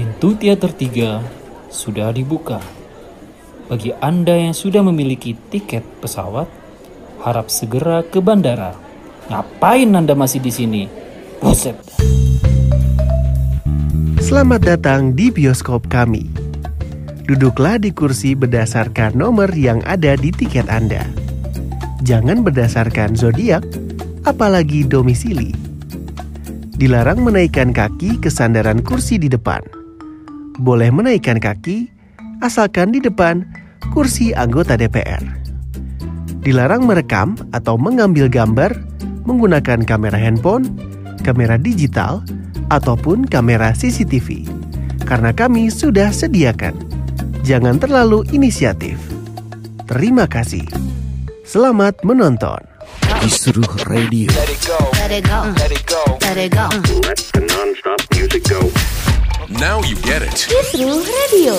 Pintu teater 3 sudah dibuka. Bagi Anda yang sudah memiliki tiket pesawat, harap segera ke bandara. Ngapain Anda masih di sini? Buset. Selamat datang di bioskop kami. Duduklah di kursi berdasarkan nomor yang ada di tiket Anda. Jangan berdasarkan zodiak, apalagi domisili. Dilarang menaikkan kaki ke sandaran kursi di depan. Boleh menaikkan kaki asalkan di depan kursi anggota DPR. Dilarang merekam atau mengambil gambar menggunakan kamera handphone, kamera digital, ataupun kamera CCTV. Karena kami sudah sediakan. Jangan terlalu inisiatif. Terima kasih. Selamat menonton. Kisruh Radio. Let it go. Let it go. Let it go. Now you get it. Kisruh Radio.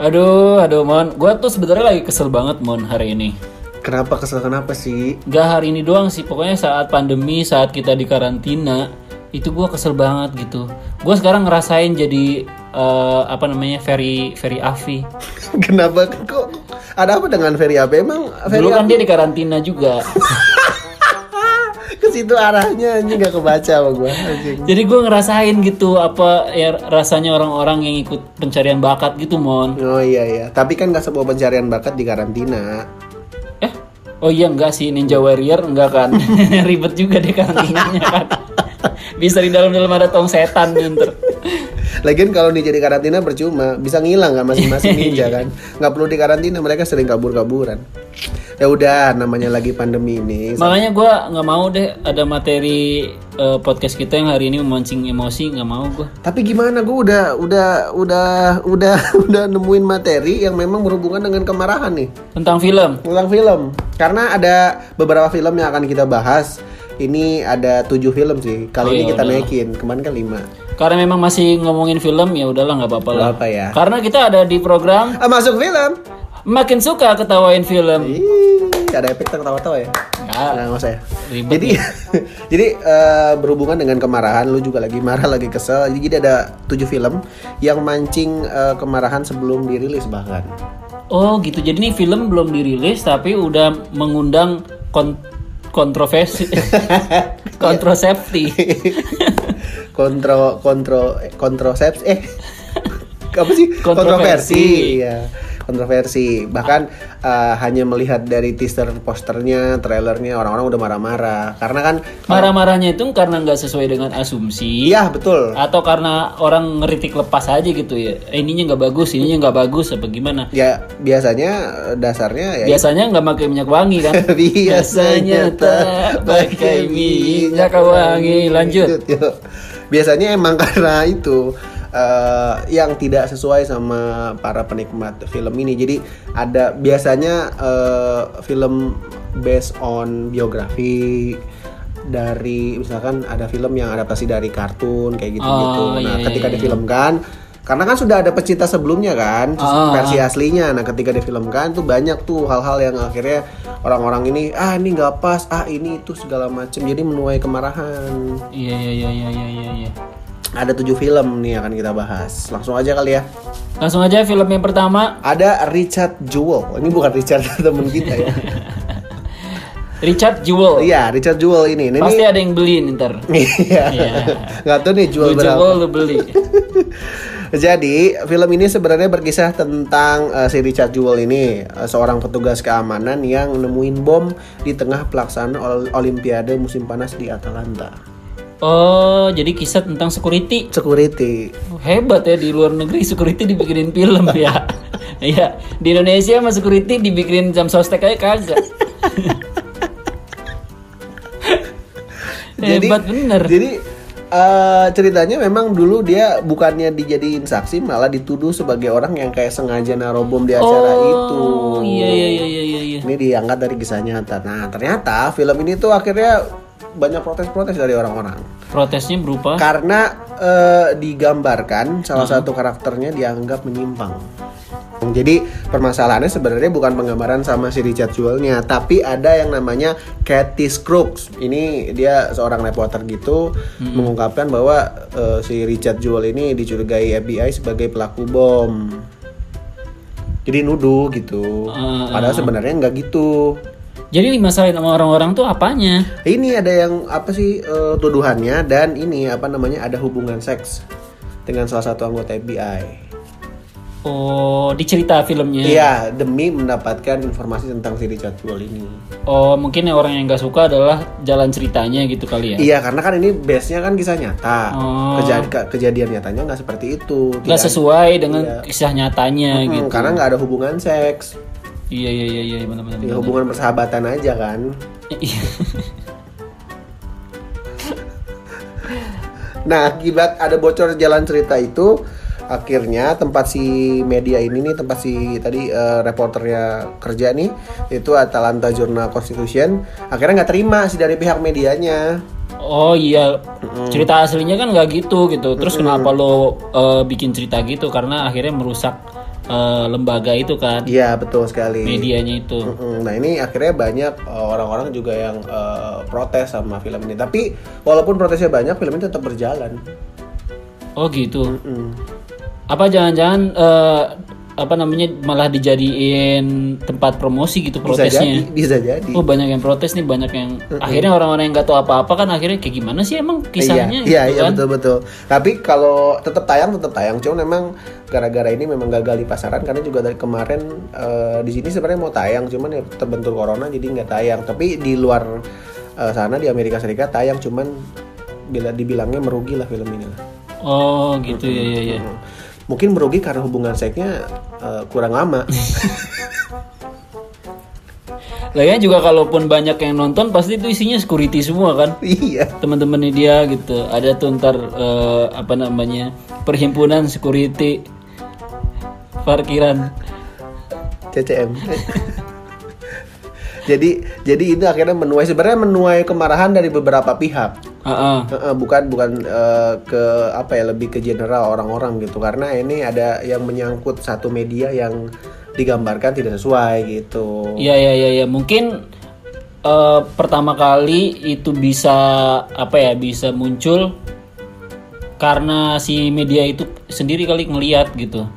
Aduh, aduh Mon. Gua tuh sebenarnya lagi kesel banget Mon hari ini. Kenapa kesel kenapa sih? Gak hari ini doang sih, pokoknya saat pandemi, saat kita di karantina, itu gua kesel banget gitu. Gua sekarang ngerasain jadi eh, apa namanya Ferry Ferry Afi. Kenapa kok ada apa dengan Ferry apa emang Ferry Dulu kan Afi- dia di karantina juga. ke situ arahnya anjing gak kebaca sama anjing. Jadi gue ngerasain gitu apa ya rasanya orang-orang yang ikut pencarian bakat gitu mon. Oh iya iya, tapi kan gak sebuah pencarian bakat di karantina. Eh, oh iya enggak sih Ninja Warrior enggak kan? Ribet juga deh karantinanya kan. Bisa di dalam-dalam ada tong setan nih ntar. Lagian kalau nih jadi karantina percuma, bisa ngilang kan masing-masing ninja kan. Nggak perlu di karantina, mereka sering kabur-kaburan. Ya udah, namanya lagi pandemi ini. Makanya gue nggak mau deh ada materi eh, podcast kita yang hari ini memancing emosi nggak mau gue. Tapi gimana gue udah udah udah udah udah nemuin materi yang memang berhubungan dengan kemarahan nih Tentang film. tentang film. Karena ada beberapa film yang akan kita bahas. Ini ada tujuh film sih. Kali Oh, ini ya kita udah. naikin. Kemarin kan lima. Karena memang masih ngomongin film ya udahlah nggak apa-apa lah. Apa ya. Karena kita ada di program Ah, masuk film. makin suka ketawain film. Ih, ada efek tertawa-tawa ya? Nggak. Nggak, usah ya. Ribet jadi jadi eh, berhubungan dengan kemarahan, lu juga lagi marah, lagi kesel. Jadi ada tujuh film yang mancing eh, kemarahan sebelum dirilis bahkan. Oh gitu. Jadi nih film belum dirilis tapi udah mengundang kon- kontroversi, kontrosepsi. kontro kontro kontroseps eh apa sih Kontroversi. kontroversi ya kontroversi bahkan eh, hanya melihat dari teaser posternya trailernya orang-orang udah marah-marah karena kan Marah-marahnya itu karena nggak sesuai dengan asumsi. iya betul Atau karena orang ngeritik lepas aja gitu ya. Eh, ininya nggak bagus, ininya nggak bagus apa gimana? ya biasanya dasarnya ya Biasanya nggak pakai minyak wangi kan? Biasanya tak pakai minyak wangi. Lanjut. Biasanya emang karena itu eh, yang tidak sesuai sama para penikmat film ini. Jadi ada biasanya eh, film based on biografi dari misalkan ada film yang adaptasi dari kartun kayak gitu-gitu. Oh, nah, iya, iya, ketika iya. difilmkan karena kan sudah ada pecinta sebelumnya kan Ah. versi aslinya. Nah, ketika difilmkan tuh banyak tuh hal-hal yang akhirnya orang-orang ini ah ini nggak pas, ah ini itu segala macem. Jadi menuai kemarahan. Iya iya iya iya iya iya. Ada tujuh film nih akan kita bahas. Langsung aja kali ya. Langsung aja film yang pertama Ada Richard Jewell. Ini bukan Richard temen kita ya. Richard Jewell. Iya, Richard Jewell ini. Ini Pasti ada yang beli nih ntar. Iya. Iya. Nggak tahu nih jual Lu berapa. Jewell lu beli. Jadi film ini sebenarnya berkisah tentang eh, si Richard Jewell ini eh, seorang petugas keamanan yang nemuin bom di tengah pelaksanaan ol- Olimpiade musim panas di Atalanta. Oh, jadi kisah tentang security. Security. Hebat ya di luar negeri security dibikinin film ya. Iya, di Indonesia mah security dibikinin jam sostek aja kagak. Hebat bener. Jadi eh, ceritanya memang dulu dia bukannya dijadiin saksi malah dituduh sebagai orang yang kayak sengaja naruh bom di acara itu. Oh, iya iya iya iya iya. iya. Ini diangkat dari kisah nyata. Nah ternyata film ini tuh akhirnya banyak protes-protes dari orang-orang. Protesnya berupa Karena eh, digambarkan salah satu karakternya dianggap menyimpang. Jadi permasalahannya sebenarnya bukan penggambaran sama si Richard Jewell-nya, tapi ada yang namanya Cathy Crooks. Ini dia seorang reporter gitu mengungkapkan bahwa eh, si Richard Jewell ini dicurigai FBI sebagai pelaku bom. Jadi nuduh gitu. Ah, Padahal sebenarnya nggak gitu. Jadi dimasalahin sama orang-orang tuh apanya? Ini ada yang apa sih eh, tuduhannya dan ini apa namanya ada hubungan seks dengan salah satu anggota FBI. Oh, dicerita filmnya. Iya, demi mendapatkan informasi tentang si Richard Jewell ini. Oh, mungkin yang orang yang nggak suka adalah jalan ceritanya gitu kali ya. Iya, karena kan ini base-nya kan kisah nyata. Oh. Keja- ke- kejadian nyatanya nggak seperti itu. Nggak Tidak- sesuai dengan Iya. kisah nyatanya Hmm, gitu. Karena nggak ada hubungan seks, Iya iya iya iya benar-benar. ya, hubungan persahabatan aja kan. Iya. Nah, akibat ada bocor jalan cerita itu, akhirnya tempat si media ini nih, tempat si tadi eh, reporternya kerja nih, itu Atalanta Journal Constitution, akhirnya nggak terima sih dari pihak medianya. Oh iya, cerita aslinya kan nggak gitu gitu. Terus kenapa lo eh, bikin cerita gitu? Karena akhirnya merusak eh, lembaga itu kan, Iya, betul sekali. medianya itu. Nah ini akhirnya banyak uh, orang-orang juga yang uh, protes sama film ini. Tapi walaupun protesnya banyak, film ini tetap berjalan. Oh gitu. Mm. Apa jangan-jangan eh, apa namanya malah dijadiin tempat promosi gitu Bisa jadi, protesnya? bisa jadi. Oh banyak yang protes nih, banyak yang akhirnya orang-orang yang nggak tahu apa-apa kan akhirnya kayak gimana sih emang kisahnya? iya, iya, gitu iya kan? betul betul. Tapi kalau tetap tayang, tetap tayang. Cuman memang gara-gara ini memang gagal di pasaran karena juga dari kemarin uh, di sini sebenarnya mau tayang, cuman ya terbentur corona jadi nggak tayang. Tapi di luar uh, sana di Amerika Serikat tayang, cuman bila dibilangnya merugi lah film ini lah. Oh gitu ya ya ya. Hmm. Mungkin merugi karena hubungan seksnya uh, kurang lama. Lagian juga kalaupun banyak yang nonton pasti itu isinya security semua kan. iya. Teman-temannya dia gitu. Ada tuh ntar eh, apa namanya perhimpunan security parkiran. CCM. Jadi jadi itu akhirnya menuai sebenarnya menuai kemarahan dari beberapa pihak. Ah, ah. Heeh, bukan bukan eh, ke apa ya lebih ke general orang-orang gitu karena ini ada yang menyangkut satu media yang digambarkan tidak sesuai gitu. Iya iya iya ya. mungkin eh, pertama kali itu bisa apa ya bisa muncul karena si media itu sendiri kali ngeliat gitu.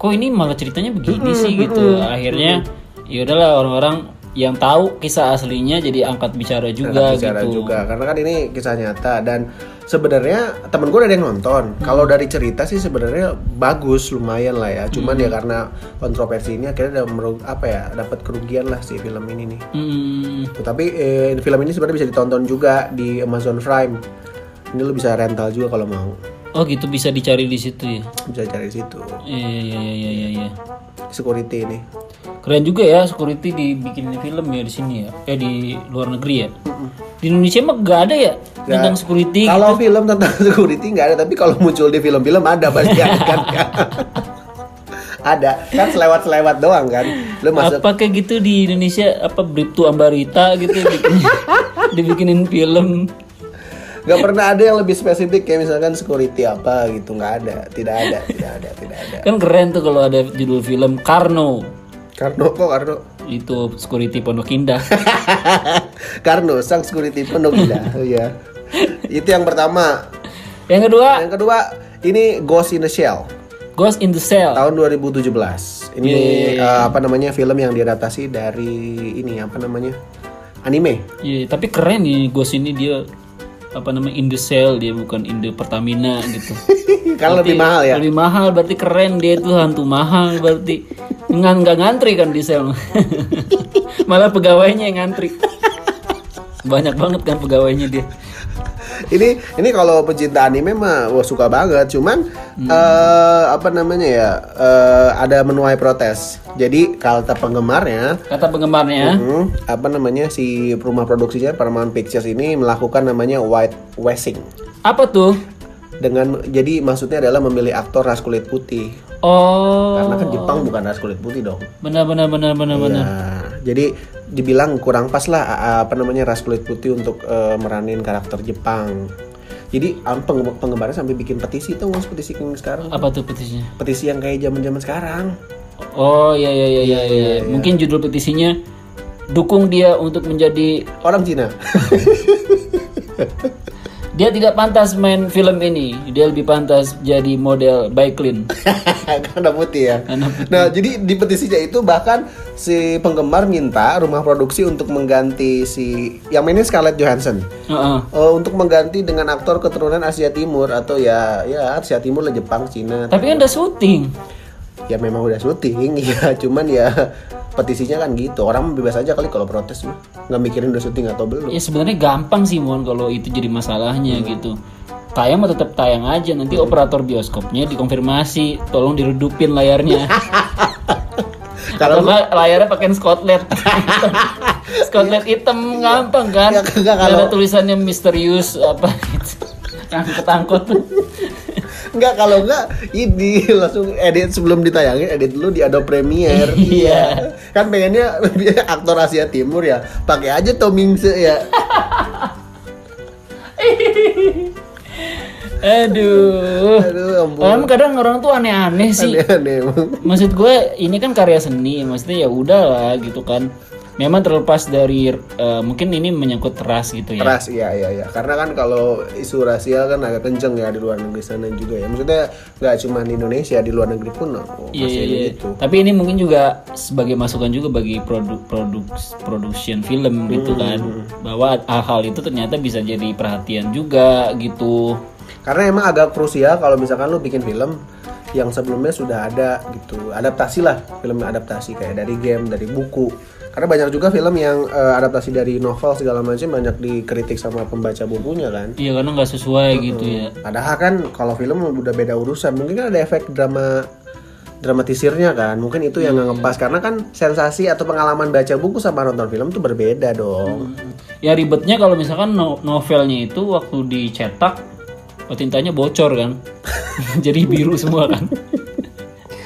Kok ini malah ceritanya begini sih gitu. Akhirnya ya udahlah orang-orang yang tahu kisah aslinya jadi angkat bicara juga Angkat bicara gitu. juga. Karena kan ini kisah nyata dan sebenarnya temen gue ada yang nonton. Kalau dari cerita sih sebenarnya bagus lumayan lah ya. Cuman ya karena kontroversi ini akhirnya ada meru- apa ya dapat kerugian lah si film ini nih. Hmm, tapi eh, film ini sebenarnya bisa ditonton juga di Amazon Prime. Ini lo bisa rental juga kalau mau oh gitu bisa dicari di situ ya. bisa cari di situ Iya iya iya iya iya. iya. security ini Keren juga ya security dibikin film ya di sini ya. Eh di luar negeri ya. Di Indonesia mah gak ada ya tentang security. kalau film tentang security nggak ada tapi kalau muncul di film-film ada pasti ada kan ada kan selewat-selewat doang kan lu masuk apa kayak gitu di Indonesia apa Bribtu Ambarita gitu bikin, dibikinin film nggak pernah ada yang lebih spesifik kayak misalkan security apa gitu nggak ada. Tidak ada tidak ada tidak ada. Kan keren tuh kalau ada judul film Karno. Karno kok Karno? Itu security Pondok Indah. Karno sang security pondok indah iya. Itu yang pertama. Yang kedua? Yang kedua ini Ghost in the Shell. Ghost in the Cell tahun 2017 ini Iya, iya, iya. eh, apa namanya film yang diadaptasi dari ini apa namanya anime. Iya, tapi keren nih Ghost ini dia apa namanya in the cell dia bukan in the Pertamina gitu. Kalau lebih mahal ya? lebih mahal berarti keren dia tuh hantu mahal berarti. Ngan nggak ngantri kan di sel malah pegawainya yang ngantri. Banyak banget kan pegawainya dia ini ini kalau pecinta anime mah wah suka banget. Cuman eh, apa namanya ya eh, ada menuai protes. Jadi kata penggemarnya kata penggemarnya. Hmm, apa namanya si rumah produksinya Paramount Pictures ini melakukan namanya white washing. Apa tuh dengan jadi maksudnya adalah memilih aktor ras kulit putih oh karena kan Jepang bukan ras kulit putih dong benar benar benar benar benar Nah, jadi dibilang kurang pas lah apa namanya ras kulit putih untuk eh, meranin karakter Jepang. Jadi penggemar penggemarnya sampai bikin petisi tuh nggak petisi yang sekarang. apa tuh petisnya Petisi yang kayak zaman-zaman sekarang. Oh iya iya iya iya. iya. Mungkin judul petisinya dukung dia untuk menjadi Orang Cina. dia tidak pantas main film ini. Dia lebih pantas jadi model Baiklin. Karena putih ya. Karena Nah, jadi di petisinya itu bahkan si penggemar minta rumah produksi untuk mengganti si yang mainnya Scarlett Johansson. Heeh. Eh, untuk mengganti dengan aktor keturunan Asia Timur atau ya ya Asia Timur lah Jepang, Cina. Tapi kan udah syuting. Ya memang udah syuting ya, cuman ya petisinya kan gitu. Orang bebas aja kali kalau protes mah. nggak mikirin udah syuting atau belum. Ya sebenarnya gampang sih mon kalau itu jadi masalahnya gitu. Tayang mah tetap tayang aja nanti operator bioskopnya dikonfirmasi tolong diredupin layarnya. Kalau Kalau layarnya pakai skotlet. skotlet hitam gampang kan? Ya, Nggak ada kalau- tulisannya misterius apa gitu. Angkut-angkut. Enggak kalau enggak ini langsung edit sebelum ditayangin edit dulu di Adobe Premiere. Iya. Kan pengennya lebih aktor Asia Timur ya. Pakai aja Tomingse ya. Aduh. Aduh ampun. Orang kadang orang tuh aneh-aneh sih. Aneh-aneh. Maksud gue ini kan karya seni, maksudnya ya udahlah gitu kan. Memang terlepas dari eh, mungkin ini menyangkut ras gitu ya. Ras iya iya iya. Karena kan kalau isu rasial kan agak kenceng ya di luar negeri sana juga ya. Maksudnya nggak cuma di Indonesia, di luar negeri pun oh, Iya, masih iya, iya. gitu. Tapi ini mungkin juga sebagai masukan juga bagi produk produk production film gitu kan, bahwa hal-hal itu ternyata bisa jadi perhatian juga gitu. Karena emang agak krusial kalau misalkan lu bikin film yang sebelumnya sudah ada gitu. Adaptasi lah, film adaptasi kayak dari game, dari buku. Karena banyak juga film yang eh, adaptasi dari novel segala macam banyak dikritik sama pembaca bukunya kan. Iya karena nggak sesuai gitu ya. Padahal kan kalau film udah beda urusan, mungkin kan ada efek drama dramatisirnya kan. Mungkin itu yang nggak ngepas karena kan sensasi atau pengalaman baca buku sama nonton film tuh berbeda dong. Ya ribetnya kalau misalkan no- novelnya itu waktu dicetak tintanya bocor kan, jadi biru semua kan.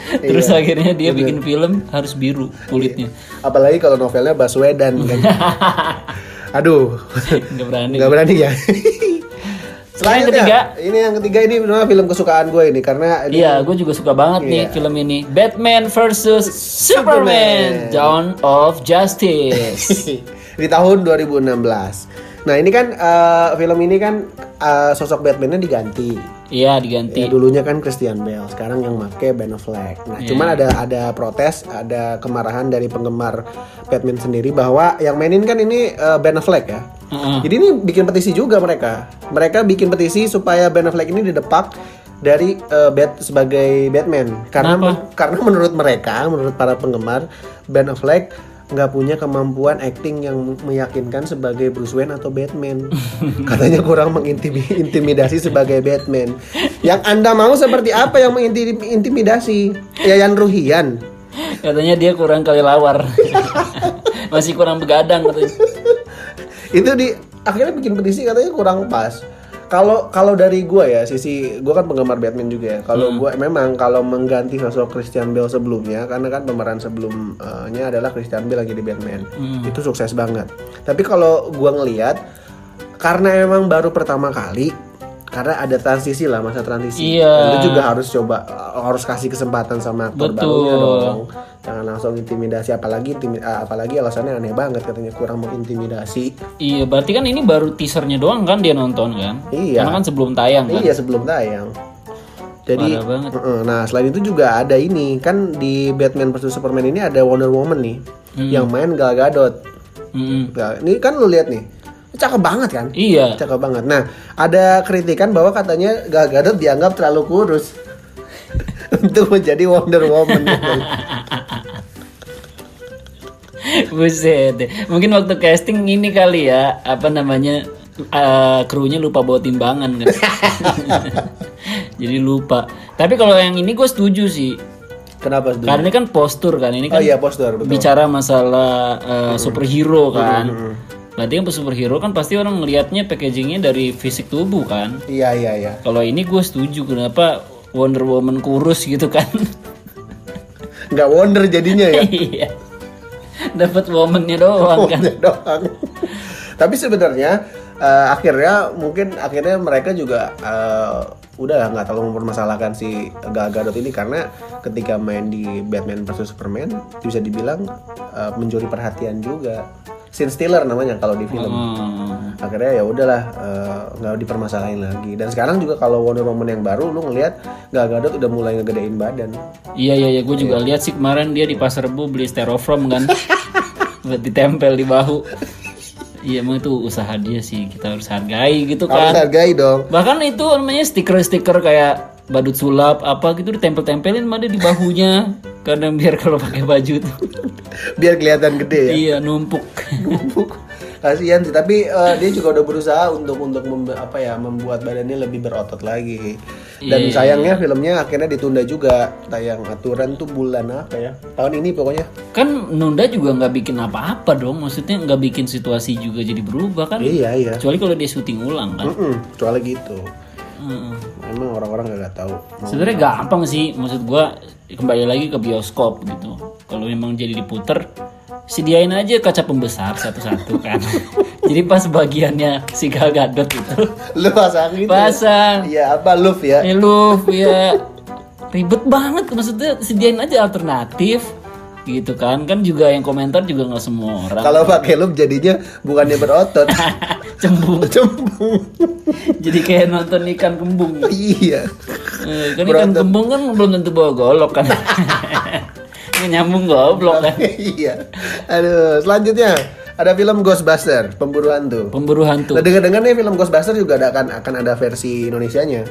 Terus akhirnya dia bikin film harus biru kulitnya. Apalagi kalau novelnya Baswedan kan. Aduh, Nggak berani. nggak berani ya. Yang Selanjutnya, ini yang ketiga ini memang film kesukaan gue ini karena ini Iya, gue juga suka banget nih Iya. film ini. Batman versus Superman, Superman. Dawn of Justice. di tahun 2016. Nah ini kan eh, film ini kan eh, sosok Batman-nya diganti. Iya Ya, diganti. dulunya kan Christian Bale, sekarang yang make Ben Affleck. Nah, Iya. cuman ada ada protes, ada kemarahan dari penggemar Batman sendiri bahwa yang mainin kan ini eh, Ben Affleck ya. Heeh. Jadi ini bikin petisi juga mereka. Mereka bikin petisi supaya Ben Affleck ini didepak dari eh, Bat sebagai Batman. Karena karena menurut mereka, menurut para penggemar, Ben Affleck nggak punya kemampuan acting yang meyakinkan sebagai Bruce Wayne atau Batman. Katanya kurang mengintimidasi sebagai Batman. Yang Anda mau seperti apa yang mengintimidasi? Yayan Ruhian. Katanya dia kurang kali lawar. Masih kurang begadang katanya. itu di akhirnya bikin petisi katanya kurang pas kalau kalau dari gue ya sisi gue kan penggemar Batman juga ya. Kalau gue memang kalau mengganti sosok Christian Bale sebelumnya karena kan pemeran sebelumnya adalah Christian Bale lagi di Batman. Itu sukses banget. Tapi kalau gue ngelihat karena emang baru pertama kali karena ada transisi lah masa transisi Iya. Dan itu juga harus coba harus kasih kesempatan sama aktor Betul. barunya dong jangan langsung intimidasi apalagi intimi- ah, apalagi alasannya aneh banget katanya kurang mengintimidasi Iya, berarti kan ini baru teasernya doang kan dia nonton kan? Iya. Karena kan sebelum tayang kan. Iya sebelum tayang. Jadi, nah selain itu juga ada ini kan di Batman vs Superman ini ada Wonder Woman nih, Hmm. yang main Gal Gadot. Mm-mm. Gal- ini kan lu lihat nih, cakep banget kan? Iya. Cakep banget. Nah ada kritikan bahwa katanya Gal Gadot dianggap terlalu kurus untuk menjadi Wonder Woman. Buset. Mungkin waktu casting ini kali ya, apa namanya? eh, krunya lupa bawa timbangan kan. Jadi lupa. Tapi kalau yang ini gue setuju sih. Kenapa? Setuju? Karena ini kan postur kan. Ini Oh kan iya postur betul. bicara masalah eh, superhero kan. Berarti kan superhero kan pasti orang ngelihatnya packagingnya dari fisik tubuh kan. Iya iya iya. Kalau ini gue setuju kenapa Wonder Woman kurus gitu kan. Nggak wonder jadinya ya. Iya. Dapat womannya doang kan. doang. Tapi sebenarnya eh, akhirnya mungkin akhirnya mereka juga eh, udah nggak terlalu mempermasalahkan si Gal Gadot ini karena ketika main di Batman vs Superman bisa dibilang eh, mencuri perhatian juga. Scene stealer namanya kalau di film. Hmm. Akhirnya ya udahlah eh, nggak dipermasalahin lagi. Dan sekarang juga kalau Wonder Woman yang baru lu ngelihat Gal Gadot udah mulai ngegedein badan. Iya iya iya, gue juga lihat sih kemarin dia di pasar Rebo beli styrofoam kan, buat ditempel di bahu. Iya emang itu usaha dia sih, kita harus hargai gitu Harus kan. hargai dong. Bahkan itu namanya stiker-stiker kayak badut sulap apa gitu ditempel-tempelin dia di bahunya. Kadang biar kalau pakai baju tuh. Biar kelihatan gede ya. iya numpuk. numpuk kasihan sih tapi eh, dia juga udah berusaha untuk untuk mem- apa ya membuat badannya lebih berotot lagi dan Iya, sayangnya filmnya akhirnya ditunda juga tayang aturan tuh bulan apa ya tahun ini pokoknya kan nunda juga nggak bikin apa-apa dong, maksudnya nggak bikin situasi juga jadi berubah kan. iya iya Kecuali kalau dia syuting ulang kan. Mm-mm, soalnya gitu Mm-mm. emang orang-orang nggak tahu Sebenarnya gampang sih, maksud gua kembali lagi ke bioskop gitu. Kalau memang jadi diputer, sediain aja kaca pembesar satu-satu kan. jadi pas bagiannya si Gal Gadot itu. Lu pasang gitu pasang, iya apa love ya? Eh lu ya ribet banget maksudnya sediain aja alternatif gitu kan. Kan juga yang komentar juga nggak semua orang. Kalau pakai love jadinya bukannya berotot. Cembung. Cembung. Jadi kayak nonton ikan kembung. Iya. Eh, kan ikan kembung kan belum tentu bawa golok kan. Nyambung goblok kan. Iya. Aduh selanjutnya. Ada film Ghostbuster pemburu hantu pemburu hantu Nah dengar-dengar nih film Ghostbuster juga ada akan akan ada versi Indonesianya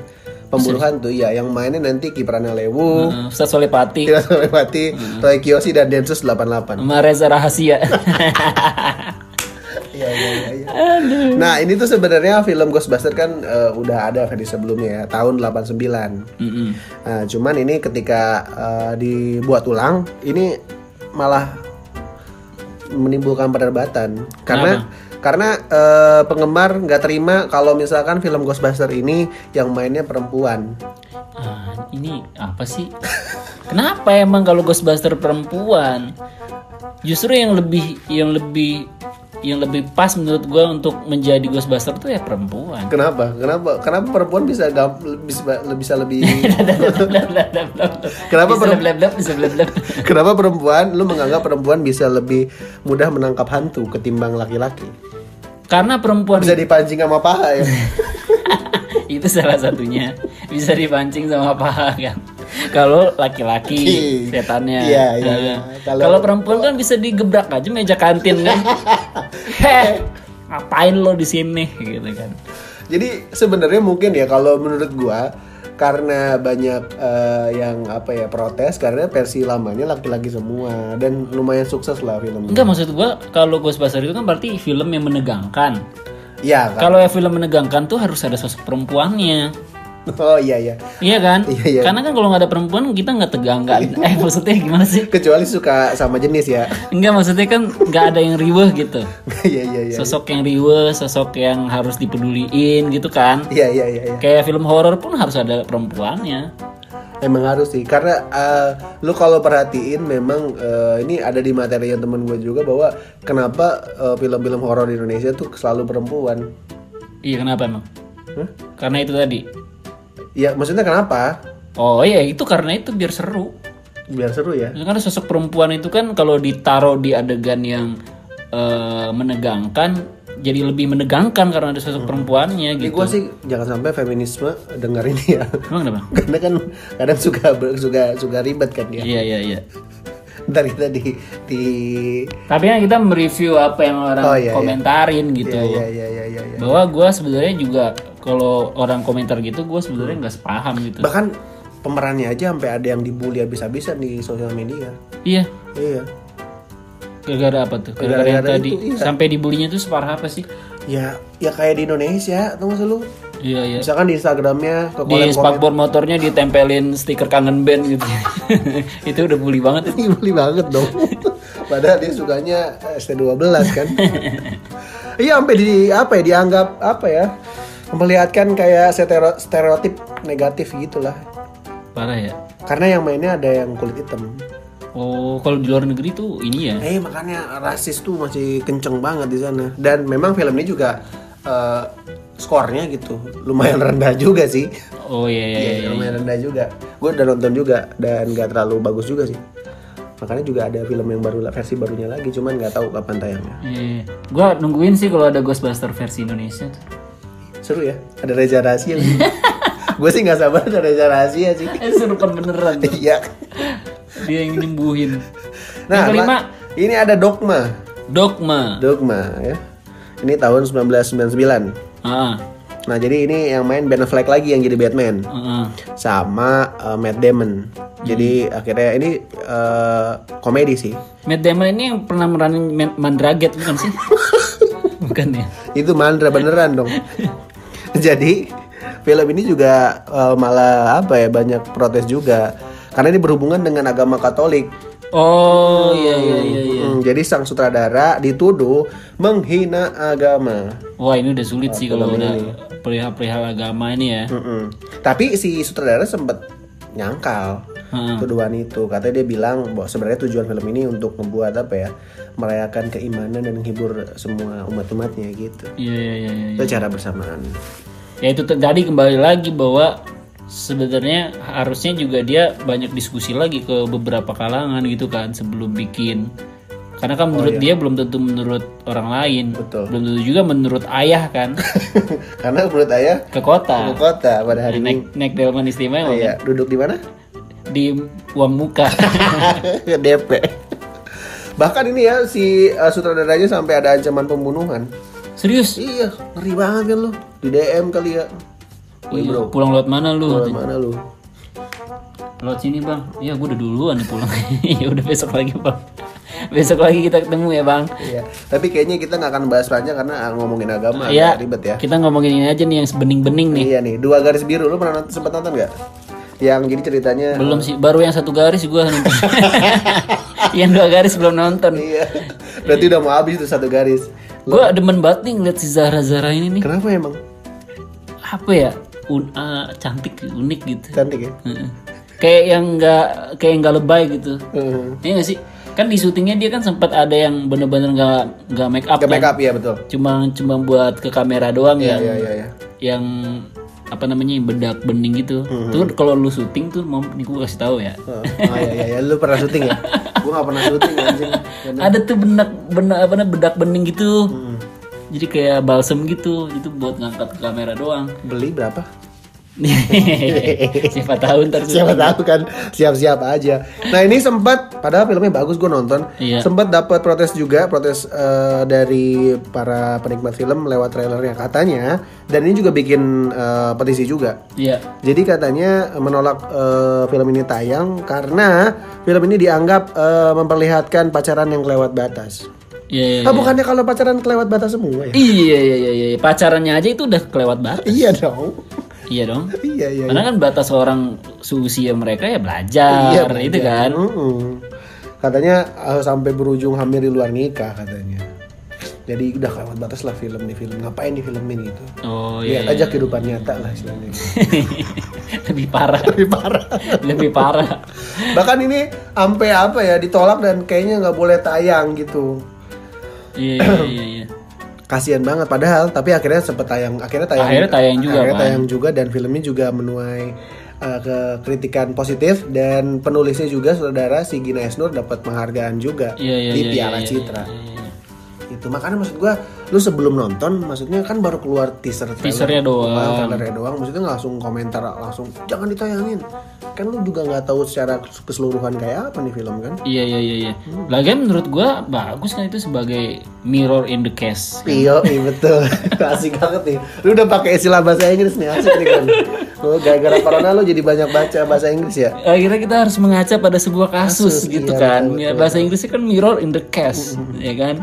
Pemburu hantu ya yang mainnya nanti Kiprana Lewu, Eh, Ustaz Solepati Tira Solepati, Roy Kiyoshi dan Densus 88. sama Reza Rahasia Iya iya iya. iya. Nah, ini tuh sebenarnya film Ghostbuster kan eh, udah ada versi sebelumnya ya, tahun 89. Mm-mm. Nah, cuman ini ketika eh, dibuat ulang, ini malah menimbulkan perdebatan karena karena eh, penggemar nggak terima kalau misalkan film Ghostbuster ini yang mainnya perempuan. Ah, ini apa sih kenapa emang kalau Ghostbuster perempuan justru yang lebih yang lebih yang lebih pas menurut gua untuk menjadi Ghostbuster tuh ya perempuan Kenapa? Kenapa? Kenapa perempuan bisa gam- bisa, bisa lebih Kenapa bisa perem- blab bisa blab Kenapa perempuan lu menganggap perempuan bisa lebih mudah menangkap hantu ketimbang laki-laki? karena perempuan Bisa dipancing sama paha ya. itu salah satunya bisa dipancing sama paha kan kalau laki-laki setannya. Iya, iya, Nah, iya. kalau Kalau- perempuan kan bisa digebrak aja meja kantin kan. Heh ngapain lo di sini? Gitu kan. Jadi sebenarnya mungkin ya kalau menurut gua karena banyak eh, yang apa ya protes karena versi lamanya laki-laki semua. Dan lumayan sukses lah filmnya. enggak maksud gua kalau Ghostbuster itu kan berarti film yang menegangkan. Iya kan? kalau yang film menegangkan tuh harus ada sosok perempuannya Oh iya iya. iya kan Iya, iya. karena kan kalau nggak ada perempuan kita nggak tegang nggak eh maksudnya gimana sih Kecuali suka sama jenis ya. enggak maksudnya kan nggak ada yang riweh gitu Iya iya iya. sosok yang riweh, sosok yang harus dipeduliin gitu kan. Iya iya iya. iya. Kayak film horor pun harus ada perempuannya. Emang harus sih karena eh, lu kalau perhatiin memang eh, ini ada di materi yang temen gue juga bahwa kenapa eh, film-film horor di Indonesia tuh selalu perempuan. Iya kenapa emang? Hah? Karena itu tadi. Ya maksudnya kenapa? Oh iya itu karena itu biar seru. Biar seru ya. Karena sosok perempuan itu kan kalau ditaruh di adegan yang eh, menegangkan, jadi lebih menegangkan karena ada sosok perempuannya Ini gitu. gue sih jangan sampai feminisme dengar ini ya. Emang kenapa? Karena kan kadang suka suka suga ribet kan dia. Iya iya iya. Ntar kita di di Tapi kan kita mereview apa yang orang Oh, iya, iya. komentarin gitu. ya ya ya ya ya. Bahwa gue sebenarnya juga kalau orang komentar gitu, gue sebenarnya nggak sepaham gitu. Bahkan pemerannya aja sampai ada yang dibully habis-habisan di sosial media. Iya. Iya. Gara-gara apa tuh? Gara-gara tadi iya. sampai dibulinya tuh separah apa sih? Ya ya kayak di Indonesia, sih lu? Iya iya. Misalkan di Instagramnya ke Di spakboard motornya ditempelin stiker kangen band gitu. itu udah bully banget. Ini beli banget dong. Padahal dia sukanya ST12 kan. Iya sampai di apa ya dianggap apa ya? Memperlihatkan kayak stereo- stereotip negatif gitulah. Parah ya. Karena yang mainnya ada yang kulit hitam. Oh, kalau di luar negeri tuh ini ya. Eh makanya rasis tuh masih kenceng banget di sana. Dan memang film ini juga eh, skornya gitu lumayan rendah juga sih. Oh iya iya. Iya, iya. lumayan rendah juga. Gue udah nonton juga dan nggak terlalu bagus juga sih. Makanya juga ada film yang baru versi barunya lagi, cuman nggak tahu kapan tayangnya. Iya. Gua nungguin sih kalau ada Ghostbuster versi Indonesia tuh. Seru ya, ada Reza Rahasia. gue sih nggak sabar ada Reza Rahasia sih. Eh serupan beneran tuh. Iya. Dia yang nyembuhin. Nah, yang kelima, Ma- ini ada Dogma. Dogma. Dogma ya. Ini tahun 1999. Ah, Nah, jadi ini yang main Ben Affleck lagi yang jadi Batman ah. sama uh, Matt Damon. Jadi akhirnya ini uh, komedi sih. Matt Damon ini yang pernah meranin Man- Mandraget bukan sih? bukan ya? Itu Mandra beneran dong. jadi film ini juga uh, malah apa ya banyak protes juga karena ini berhubungan dengan agama Katolik. Oh iya iya iya. iya. Hmm, jadi sang sutradara dituduh menghina agama. Wah ini udah sulit sih kalau udah perihal-perihal agama ini ya. Mm-mm. Tapi si sutradara sempet nyangkal Heeh. tuduhan itu. Katanya dia bilang bahwa sebenarnya tujuan film ini untuk membuat apa ya, merayakan keimanan dan menghibur semua umat-umatnya gitu. Iya iya iya. iya. Itu cara bersamaan. Ya itu t- tadi kembali lagi bahwa sebenarnya harusnya juga dia banyak diskusi lagi ke beberapa kalangan gitu kan sebelum bikin. Karena kan menurut dia belum tentu menurut orang lain. Betul. Belum tentu juga menurut ayah kan Karena menurut ayah ke kota. ke kota pada hari ini. naik naik delman istimewa kan? Iya, duduk di mana? di uang muka. DP. Bahkan ini ya si uh, sutradaranya sampai ada ancaman pembunuhan. Serius? Iya, ngeri banget kan lu. Di DM kali ya. Woi Iya, bro, pulang lewat mana lu? Lu mana lu? Lewat sini bang. Iya gue udah duluan nih pulang. ya udah besok lagi bang. Besok lagi kita ketemu ya bang. Iya, tapi kayaknya kita nggak akan bahas panjang karena ngomongin agama Iya. ribet ya. Kita ngomongin ini aja nih yang bening-bening nih. Iya nih, dua garis biru. Lu pernah nonton, sempat nonton nggak? Yang jadi ceritanya. Belum sih, baru yang satu garis gue nonton. yang dua garis belum nonton. Iya. Berarti udah mau habis tuh satu garis. Gue demen banget nih ngeliat si Zara Zara ini nih. Kenapa emang? Apa ya? Un- ah, cantik, unik gitu. Cantik ya? Heeh. Kayak yang nggak kayak yang nggak lebay gitu. Heeh. Iya gak sih? Kan di syutingnya dia kan sempat ada yang bener-bener nggak nggak make up kan? make up ya betul. Cuma cuma buat ke kamera doang Iya yang iya iya. iya. yang apa namanya bedak bening gitu. Tuh kalau lu syuting tuh mau nih gue kasih tahu ya. Oh, oh iya iya iya. Lu pernah syuting ya? Gua nggak pernah syuting anjing. Ada tuh bedak benak apa namanya bedak bening gitu. Jadi kayak balsem gitu. Itu buat ngangkat kamera doang. Beli berapa? Siapa tahu ntar Siapa tahu kan siap-siap aja. Nah ini sempat, padahal filmnya bagus gue nonton. Iya. Sempat dapat protes juga, protes eh, dari para penikmat film lewat trailernya katanya. Dan ini juga bikin eh, petisi juga. Iya. Jadi katanya menolak eh, film ini tayang karena film ini dianggap eh, memperlihatkan pacaran yang kelewat batas. Iya, iya, Ah bukannya kalau pacaran kelewat batas semua ya? iya, iya, iya, iya. Pacarannya aja itu udah kelewat batas. Iya dong. Iya dong. iya iya. Karena kan batas orang seusia mereka ya belajar, Iya, itu kan. Mm-mm. Katanya eh, sampai berujung hamil di luar nikah katanya. Jadi udah kelewat batas lah film nih film. Ngapain di filmin gitu? Oh iya. Lihat aja kehidupan nyata lah istilahnya. Lebih parah. Lebih parah. Lebih parah. Bahkan ini sampai apa ya ditolak dan kayaknya nggak boleh tayang gitu. Iya, iya, iya, iya. Kasian banget padahal tapi akhirnya sempet tayang akhirnya tayang Akhirnya tayang juga, akhirnya kan? tayang juga dan filmnya juga menuai uh, ke kritikan positif dan penulisnya juga saudara si Gina Esnur dapat penghargaan juga Iya, iya, di iya, Piala iya, iya, Citra iya, iya. itu makanya maksud gua lu sebelum nonton maksudnya kan baru keluar teaser trailer, Teasernya doang. trailernya doang maksudnya nggak langsung komentar langsung jangan ditayangin kan lu juga nggak tahu secara keseluruhan kayak apa nih film kan Iya iya iya iya. Lagian menurut gua bagus kan itu sebagai mirror in the case. Iya, iya betul. Asik banget nih. Lu udah pakai istilah bahasa Inggris nih, asik nih kan. Lu gara-gara corona lu jadi banyak baca bahasa Inggris ya. Akhirnya kita harus mengaca pada sebuah kasus, Kasus, gitu iya, kan. betul, Ya, bahasa Inggrisnya kan mirror in the case, ya kan.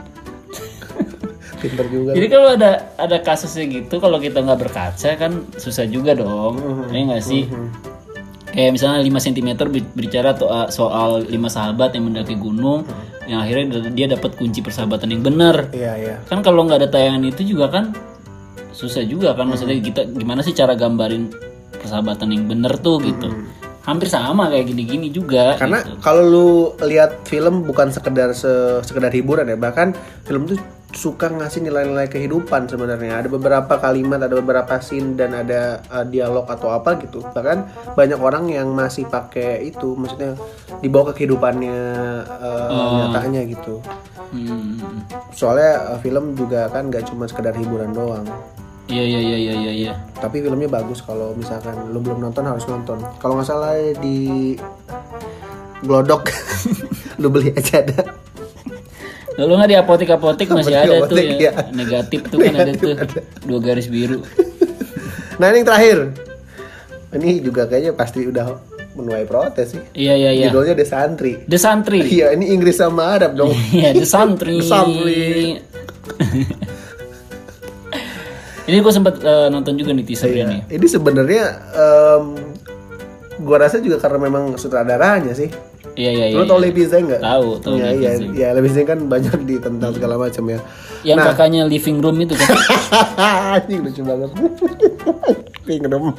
Pinter juga. Jadi kalau ada ada kasusnya gitu, kalau kita nggak berkaca kan susah juga dong, ya nggak sih? Kayak misalnya 5 cm bi- berbicara to- uh, soal lima sahabat yang mendaki gunung, yang akhirnya dia dapat kunci persahabatan yang benar. Iya, iya. Kan kalau nggak ada tayangan itu juga kan susah juga kan maksudnya kita gimana sih cara gambarin persahabatan yang benar tuh gitu. Hampir sama kayak gini-gini juga. Karena gitu. kalau lu lihat film bukan sekedar se- sekedar hiburan ya, bahkan film tuh suka ngasih nilai-nilai kehidupan sebenarnya. Ada beberapa kalimat, ada beberapa scene dan ada uh, dialog atau apa gitu. Bahkan banyak orang yang masih pakai itu, maksudnya dibawa ke kehidupannya uh, nyatanya gitu. Hmm. Soalnya uh, film juga kan gak cuma sekedar hiburan doang. Iya iya iya iya iya. iya. Tapi filmnya bagus kalau misalkan lu belum nonton harus nonton. Kalau nggak salah di Glodok lu beli aja ada. Lalu nggak di apotek-apotek masih ada tuh Apotek-apotek, ya. ya. Negatif tuh kan ada tuh. Dua garis biru. Nah ini yang terakhir. Ini juga kayaknya pasti udah menuai protes sih. Iya iya iya. Judulnya The Santri. The Santri. Iya, ini Inggris sama Arab dong. Iya, The Santri. The Santri. ini gue sempat eh, nonton juga nih teaser Iya. ini. Ini sebenarnya em, gua rasa juga karena memang sutradaranya sih. Iya iya iya. Lu tau Levi Zeng nggak? Tahu, tahu Iya, iya, iya, Levi Zeng kan banyak ditentang segala macam ya. Yang kakaknya living room itu kan. Anjing lucu banget. Kingdom.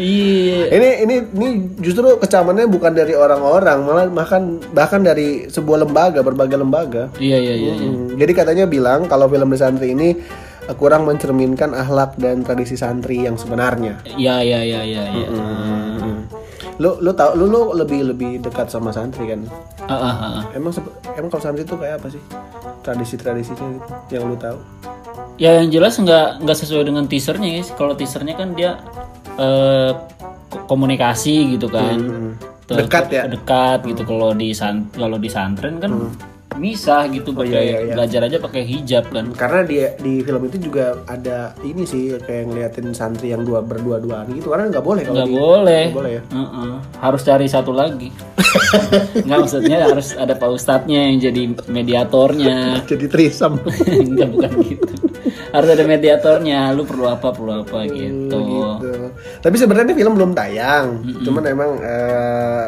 iya. Ini ini ini justru kecamannya bukan dari orang-orang, malah bahkan bahkan dari sebuah lembaga, berbagai lembaga. Iya iya iya. iya. Hmm, Jadi katanya bilang kalau film The Santri ini eh, kurang mencerminkan akhlak dan tradisi santri yang sebenarnya. Iya iya iya iya. iya. Hmm. Lu lu tahu lu lu lebih lebih dekat sama santri kan? Ah, ah, ah. Emang emang kalau santri itu kayak apa sih? Tradisi-tradisinya gitu yang lu tahu? Ya yang jelas nggak nggak sesuai dengan teasernya guys. Kalau teasernya kan dia eh, ko- komunikasi gitu kan. Terus- Dekat ya? Dekat gitu. Kalau di san kalau di santren kan misah gitu pakai iya, iya. belajar aja pakai hijab kan. Karena di di film itu juga ada ini sih kayak ngeliatin santri yang dua berdua-duaan gitu karena nggak boleh Nggak boleh. nggak boleh ya. Heeh. Harus cari satu lagi. Nggak maksudnya harus ada pak ustadznya yang jadi mediatornya. Jadi trisam. Enggak bukan gitu. Harus ada mediatornya. Lu perlu apa perlu apa gitu. gitu. Tapi sebenarnya film belum tayang. Cuman emang eh,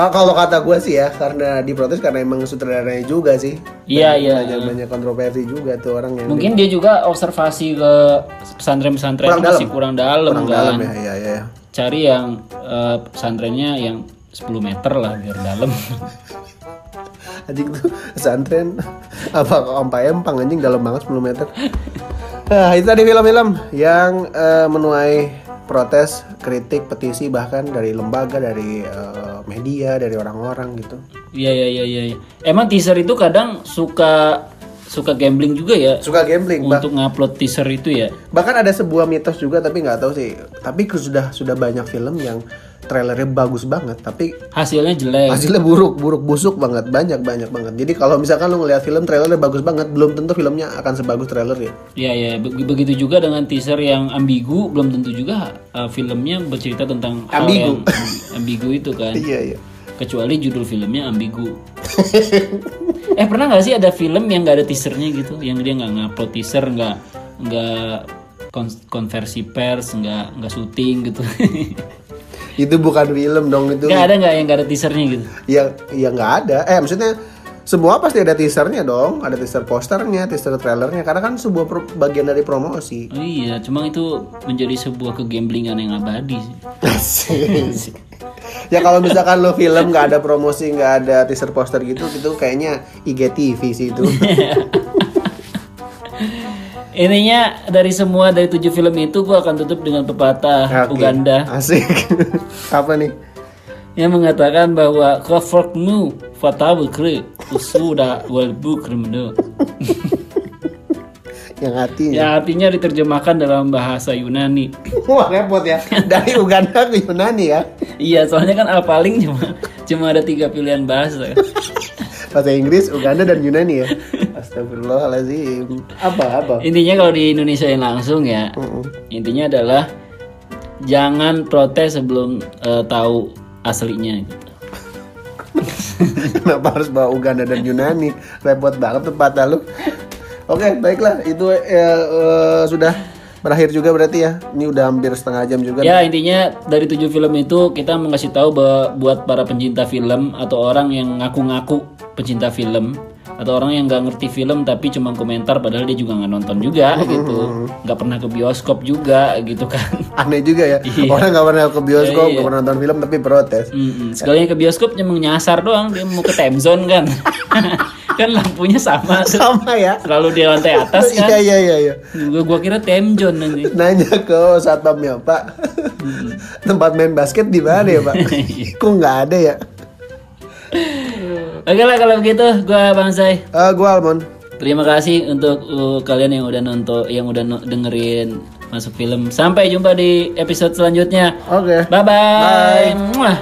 kalau kalau kata gue sih ya karena diprotes karena emang sutradaranya juga sih. Iya iya. Banyak banyak kontroversi juga tuh orang yang Mungkin dia juga observasi ke pesantren-pesantren Kurang masih dalam. kurang dalam kurang kan. dalam ya. Iya iya. Cari yang eh, pesantrennya yang 10 meter lah biar dalam. Anjing tuh pesantren apa sampai empang anjing dalam banget 10 meter. Nah, itu tadi film-film yang eh, menuai protes, kritik, petisi bahkan dari lembaga, dari eh, media, dari orang-orang gitu. Iya iya iya iya. Emang teaser itu kadang suka suka gambling juga ya Suka gambling, untuk ngupload teaser itu ya. bahkan ada sebuah mitos juga tapi nggak tahu sih. Tapi sudah sudah banyak film yang trailernya bagus banget tapi Hasilnya jelek. hasilnya buruk, buruk busuk banget, banyak banyak banget. Jadi kalau misalkan lu ngeliat film trailernya bagus banget, belum tentu filmnya akan sebagus trailer ya. Iya ya, begitu juga dengan teaser yang ambigu, belum tentu juga uh, filmnya bercerita tentang hal Ambigu. yang mm, ambigu itu kan. Iya iya. Kecuali judul filmnya ambigu. eh pernah nggak sih ada film yang nggak ada teasernya gitu, yang dia nggak ngupload teaser, nggak nggak kon- konversi pers, nggak nggak syuting gitu. Itu bukan film dong itu. Nggak ada nggak yang nggak ada teasernya gitu. Ya ya nggak ada. Eh maksudnya semua pasti ada teasernya dong, ada teaser posternya, teaser trailernya karena kan sebuah pro- bagian dari promosi. Oh iya, cuma itu menjadi sebuah kegamblingan yang abadi sih. Asik. ya kalau misalkan lo film nggak ada promosi, nggak ada teaser poster gitu, gitu kayaknya IGTV sih itu. Intinya dari semua dari tujuh film itu gua akan tutup dengan pepatah Oke. Uganda Asik. Apa nih? Yang mengatakan bahwa kafaknu fatawukri usuda wal bukrimnu Yang hatinya. yang artinya diterjemahkan dalam bahasa Yunani. Wah repot ya. Dari Uganda ke Yunani ya. Iya, soalnya kan alpaling cuma cuma ada tiga pilihan bahasa. Bahasa Inggris, Uganda dan Yunani ya. Astagfirullahaladzim. Apa apa? Intinya kalau di Indonesia yang langsung ya, intinya adalah jangan protes sebelum eh, tahu aslinya gitu. Kenapa harus bawa Uganda dan Yunani? Repot banget tuh patah lu. Oke, baiklah. Itu eh, eh, sudah berakhir juga berarti ya. Ini udah hampir setengah jam juga. Ya intinya dari tujuh film itu kita mengasih tahu bahwa buat para pencinta film atau orang yang ngaku-ngaku pencinta film atau orang yang nggak ngerti film tapi cuma komentar padahal dia juga nggak nonton juga gitu nggak pernah ke bioskop juga gitu kan Aneh juga ya. Iya. Orang nggak pernah ke bioskop, nggak pernah nonton film tapi protes. Mm-mm. sekalinya ke bioskop cuma nyasar doang dia mau ke time zone kan kan lampunya sama. Sama ya. Selalu di lantai atas kan. Iya iya iya iya. Gua, gua kira Time John nanti. Nanya ke satpamnya Pak, tempat main basket di mana ya Pak? Kok nggak ada ya? Oke lah kalau begitu, gua Bang Say. Eh, gua Almond. Terima kasih untuk uh, kalian yang udah nonton, yang udah no- dengerin masuk film. Sampai jumpa di episode selanjutnya. Oke. Bye bye. Bye. Muah.